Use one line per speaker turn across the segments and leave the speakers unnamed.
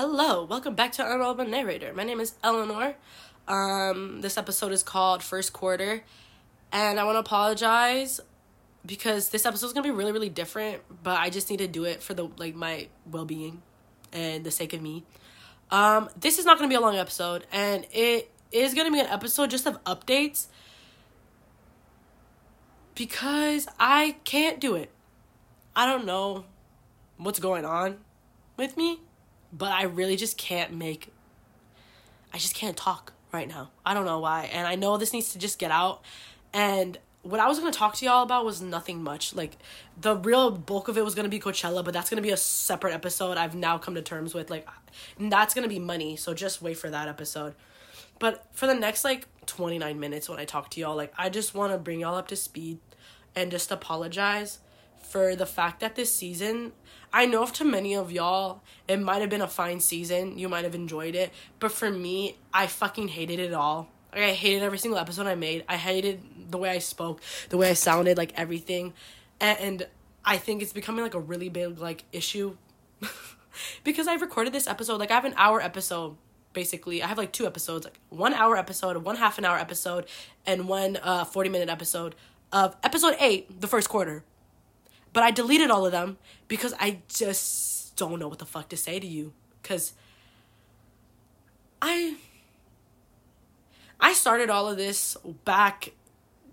Hello, welcome back to Unreliable Narrator. My name is Eleanor. Um, this episode is called First Quarter, and I want to apologize because this episode is gonna be really, really different. But I just need to do it for the like my well being and the sake of me. Um, this is not gonna be a long episode, and it is gonna be an episode just of updates because I can't do it. I don't know what's going on with me but I really just can't make I just can't talk right now. I don't know why. And I know this needs to just get out. And what I was going to talk to y'all about was nothing much. Like the real bulk of it was going to be Coachella, but that's going to be a separate episode I've now come to terms with like that's going to be money. So just wait for that episode. But for the next like 29 minutes when I talk to y'all, like I just want to bring y'all up to speed and just apologize for the fact that this season I know if to many of y'all, it might have been a fine season. You might have enjoyed it. But for me, I fucking hated it all. Like, I hated every single episode I made. I hated the way I spoke, the way I sounded, like everything. And, and I think it's becoming like a really big like issue because I recorded this episode. Like I have an hour episode basically. I have like two episodes, like one hour episode, one half an hour episode, and one uh 40 minute episode of episode 8, the first quarter. But I deleted all of them because I just don't know what the fuck to say to you. Cause I I started all of this back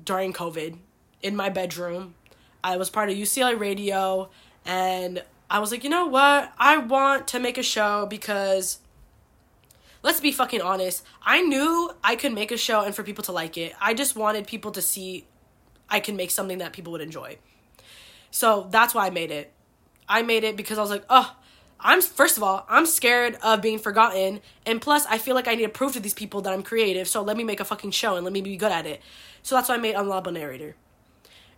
during COVID in my bedroom. I was part of UCLA radio and I was like, you know what? I want to make a show because let's be fucking honest. I knew I could make a show and for people to like it. I just wanted people to see I can make something that people would enjoy. So that's why I made it. I made it because I was like, oh, I'm first of all, I'm scared of being forgotten, and plus, I feel like I need to prove to these people that I'm creative. So let me make a fucking show and let me be good at it. So that's why I made Unreliable Narrator.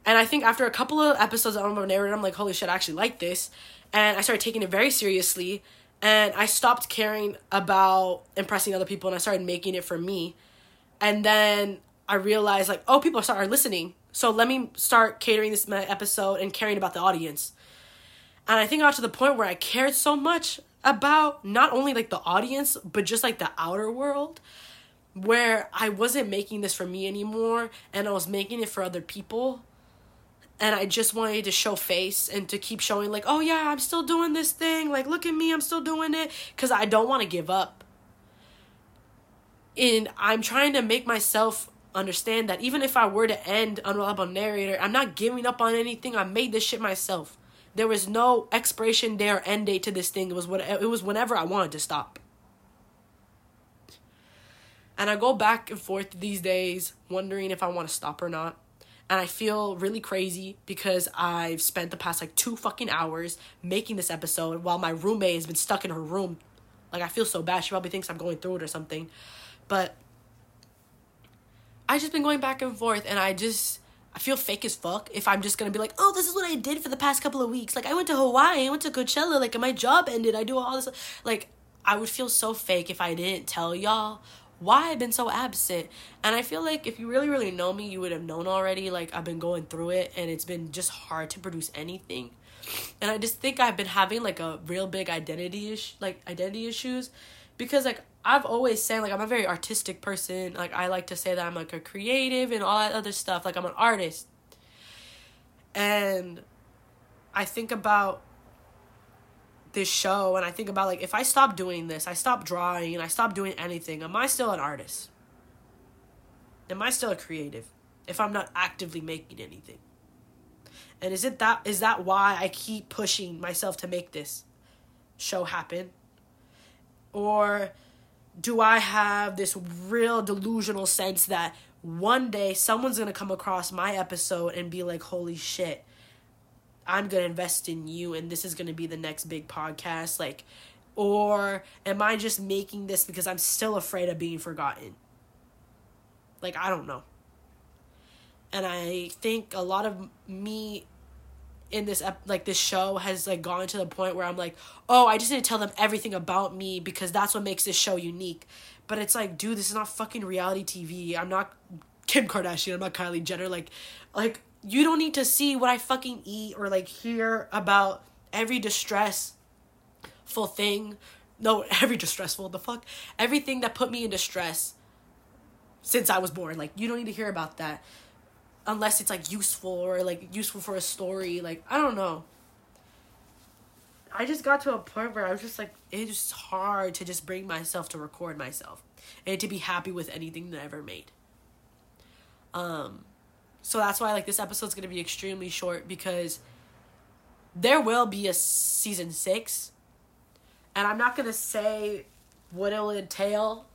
And I think after a couple of episodes of Unreliable Narrator, I'm like, holy shit, I actually like this, and I started taking it very seriously. And I stopped caring about impressing other people, and I started making it for me. And then I realized, like, oh, people are listening. So let me start catering this episode and caring about the audience. And I think I got to the point where I cared so much about not only like the audience, but just like the outer world, where I wasn't making this for me anymore and I was making it for other people. And I just wanted to show face and to keep showing, like, oh yeah, I'm still doing this thing. Like, look at me, I'm still doing it. Because I don't want to give up. And I'm trying to make myself understand that even if I were to end Unreliable Narrator, I'm not giving up on anything. I made this shit myself. There was no expiration date or end date to this thing. It was what it was whenever I wanted to stop. And I go back and forth these days wondering if I want to stop or not. And I feel really crazy because I've spent the past like two fucking hours making this episode while my roommate has been stuck in her room. Like I feel so bad. She probably thinks I'm going through it or something. But I just been going back and forth, and I just I feel fake as fuck if I'm just gonna be like, oh, this is what I did for the past couple of weeks. Like I went to Hawaii, I went to Coachella, like my job ended, I do all this. Like I would feel so fake if I didn't tell y'all why I've been so absent. And I feel like if you really, really know me, you would have known already. Like I've been going through it, and it's been just hard to produce anything. And I just think I've been having like a real big identity ish, like identity issues, because like I've always said like I'm a very artistic person. Like I like to say that I'm like a creative and all that other stuff. Like I'm an artist. And I think about this show and I think about like if I stop doing this, I stop drawing and I stop doing anything, am I still an artist? Am I still a creative if I'm not actively making anything? And is it that is that why I keep pushing myself to make this show happen? Or do I have this real delusional sense that one day someone's going to come across my episode and be like, holy shit, I'm going to invest in you and this is going to be the next big podcast? Like, or am I just making this because I'm still afraid of being forgotten? Like, I don't know. And I think a lot of me in this ep- like this show has like gone to the point where I'm like, oh, I just need to tell them everything about me because that's what makes this show unique. But it's like, dude, this is not fucking reality TV. I'm not Kim Kardashian. I'm not Kylie Jenner. Like, like you don't need to see what I fucking eat or like hear about every distressful thing no, every distressful, the fuck, everything that put me into stress since I was born. Like, you don't need to hear about that unless it's like useful or like useful for a story. Like, I don't know. I just got to a point where I was just like, it's hard to just bring myself to record myself and to be happy with anything that I ever made. Um, so that's why like this episode's gonna be extremely short because there will be a season six, and I'm not gonna say what it'll entail.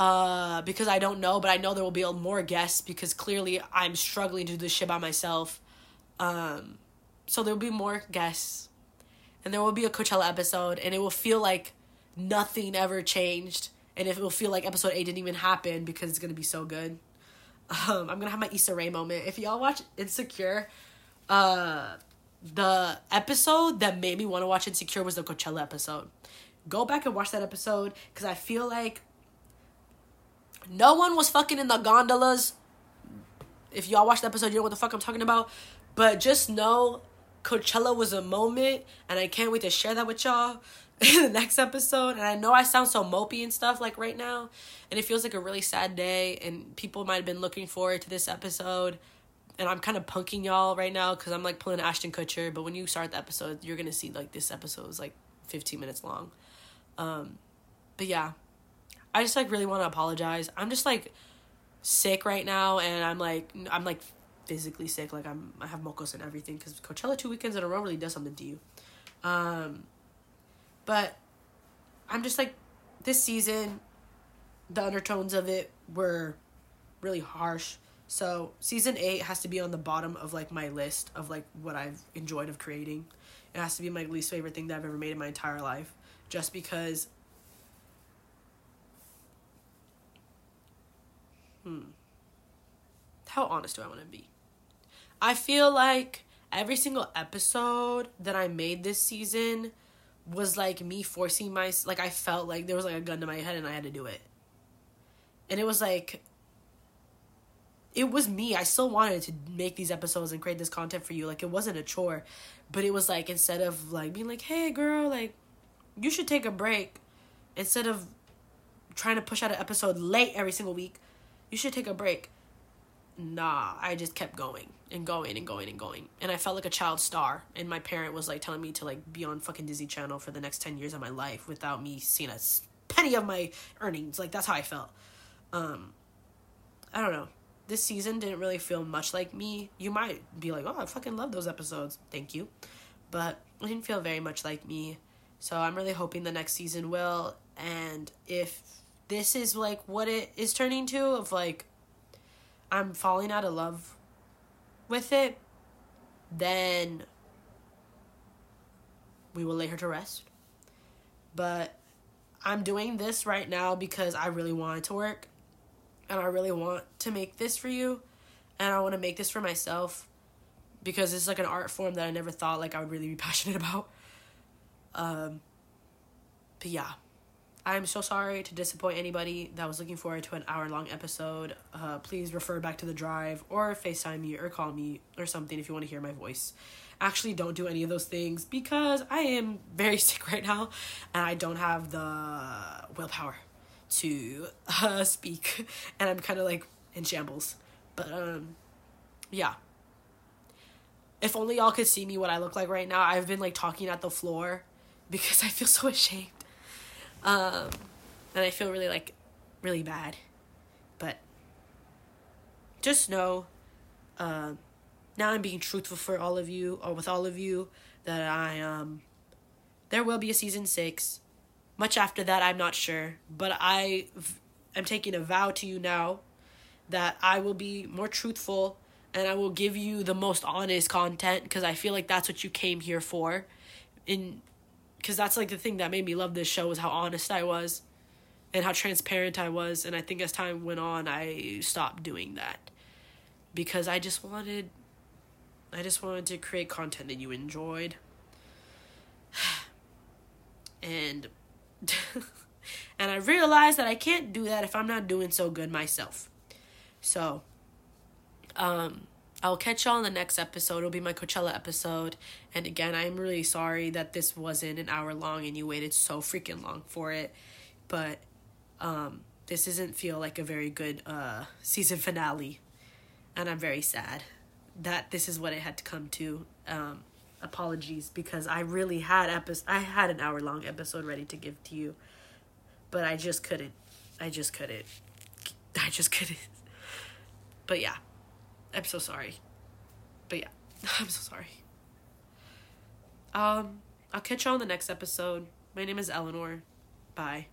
Uh, because I don't know, but I know there will be more guests because clearly I'm struggling to do this shit by myself. Um, so there will be more guests, and there will be a Coachella episode, and it will feel like nothing ever changed, and it will feel like episode eight didn't even happen because it's gonna be so good. Um, I'm gonna have my Issa Rae moment. If y'all watch Insecure, uh, the episode that made me want to watch Insecure was the Coachella episode. Go back and watch that episode because I feel like no one was fucking in the gondolas. If y'all watch the episode, you know what the fuck I'm talking about. But just know Coachella was a moment, and I can't wait to share that with y'all in the next episode. And I know I sound so mopey and stuff like right now, and it feels like a really sad day, and people might have been looking forward to this episode. And I'm kind of punking y'all right now because I'm like pulling Ashton Kutcher. But when you start the episode, you're gonna see like this episode is like 15 minutes long. Um, but yeah, I just like really want to apologize. I'm just like sick right now, and I'm like I'm like physically sick. Like I'm I have mocos and everything because Coachella two weekends in a row really does something to you. Um, but I'm just like this season, the undertones of it were really harsh. So season eight has to be on the bottom of like my list of like what I've enjoyed of creating. It has to be my least favorite thing that I've ever made in my entire life, just because. Hmm. How honest do I want to be? I feel like every single episode that I made this season was like me forcing my like I felt like there was like a gun to my head and I had to do it. And it was like it was me. I still wanted to make these episodes and create this content for you. Like it wasn't a chore, but it was like instead of like being like, "Hey girl, like you should take a break." Instead of trying to push out an episode late every single week, you should take a break. Nah, I just kept going and going and going and going. And I felt like a child star. And my parent was like telling me to like be on fucking Disney Channel for the next 10 years of my life without me seeing a penny of my earnings. Like that's how I felt. Um I don't know. This season didn't really feel much like me. You might be like, "Oh, I fucking love those episodes." Thank you. But it didn't feel very much like me. So I'm really hoping the next season will and if this is like what it is turning to of like I'm falling out of love with it, then we will lay her to rest. But I'm doing this right now because I really want it to work. And I really want to make this for you. And I want to make this for myself because it's like an art form that I never thought like I would really be passionate about. Um but yeah. I'm so sorry to disappoint anybody that was looking forward to an hour long episode. Uh, please refer back to the drive or FaceTime me or call me or something if you want to hear my voice. Actually, don't do any of those things because I am very sick right now and I don't have the willpower to uh, speak and I'm kind of like in shambles. But um, yeah. If only y'all could see me what I look like right now. I've been like talking at the floor because I feel so ashamed. Um, and I feel really like really bad. But just know, uh, now I'm being truthful for all of you or with all of you that I um there will be a season 6. Much after that I'm not sure, but I am taking a vow to you now that I will be more truthful and I will give you the most honest content because I feel like that's what you came here for. In because that's like the thing that made me love this show was how honest I was and how transparent I was and I think as time went on I stopped doing that because I just wanted I just wanted to create content that you enjoyed and and I realized that I can't do that if I'm not doing so good myself. So um I'll catch y'all in the next episode. It'll be my Coachella episode. And again, I'm really sorry that this wasn't an hour long and you waited so freaking long for it. But um, this doesn't feel like a very good uh, season finale. And I'm very sad that this is what it had to come to. Um, apologies because I really had episode I had an hour long episode ready to give to you. But I just couldn't. I just couldn't. I just couldn't. But yeah. I'm so sorry. But yeah, I'm so sorry. Um, I'll catch you on the next episode. My name is Eleanor. Bye.